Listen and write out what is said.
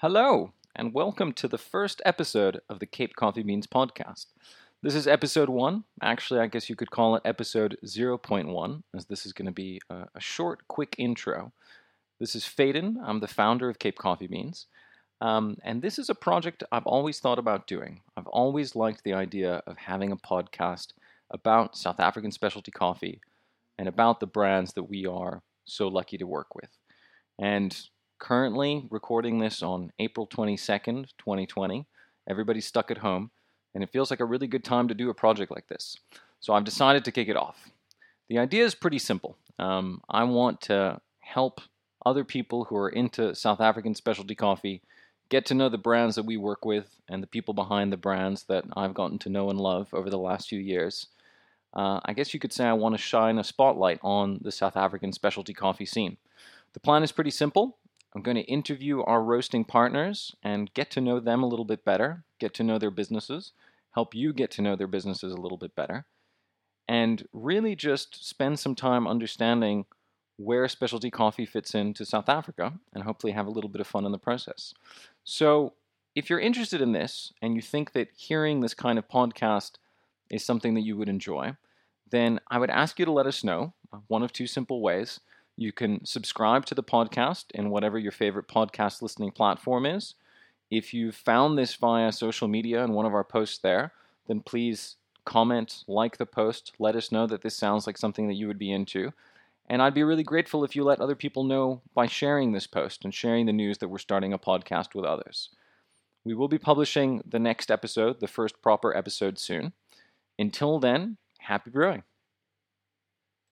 Hello, and welcome to the first episode of the Cape Coffee Beans podcast. This is episode one. Actually, I guess you could call it episode 0.1, as this is going to be a, a, short, quick intro. This is Faden. I'm the founder of Cape Coffee Beans. Um, and this is a project I've always thought about doing. I've always liked the idea of having a podcast about South African specialty coffee and about the brands that we are so lucky to work with. And currently recording this on April 22nd, 2020. Everybody's stuck at home, and it feels like a really good time to do a project like this. So I've decided to kick it off. The idea is pretty simple. Um, I want to help other people who are into South African specialty coffee get to know the brands that we work with and the people behind the brands that I've gotten to know and love over the last few years. Uh, I guess you could say I want to shine a spotlight on the South African specialty coffee scene. The plan is pretty simple. I'm going to interview our roasting partners and get to know them a little bit better, get to know their businesses, help you get to know their businesses a little bit better, and really just spend some time understanding where specialty coffee fits into South Africa and hopefully have a little bit of fun in the process. So, if you're interested in this and you think that hearing this kind of podcast is something that you would enjoy, then I would ask you to let us know uh, one of two simple ways. You can subscribe to the podcast in whatever your favorite podcast listening platform is. If you found this via social media and one of our posts there, then please comment, like the post, let us know that this sounds like something that you would be into. And I'd be really grateful if you let other people know by sharing this post and sharing the news that we're starting a podcast with others. We will be publishing the next episode, the first proper episode, soon. Until then, happy brewing.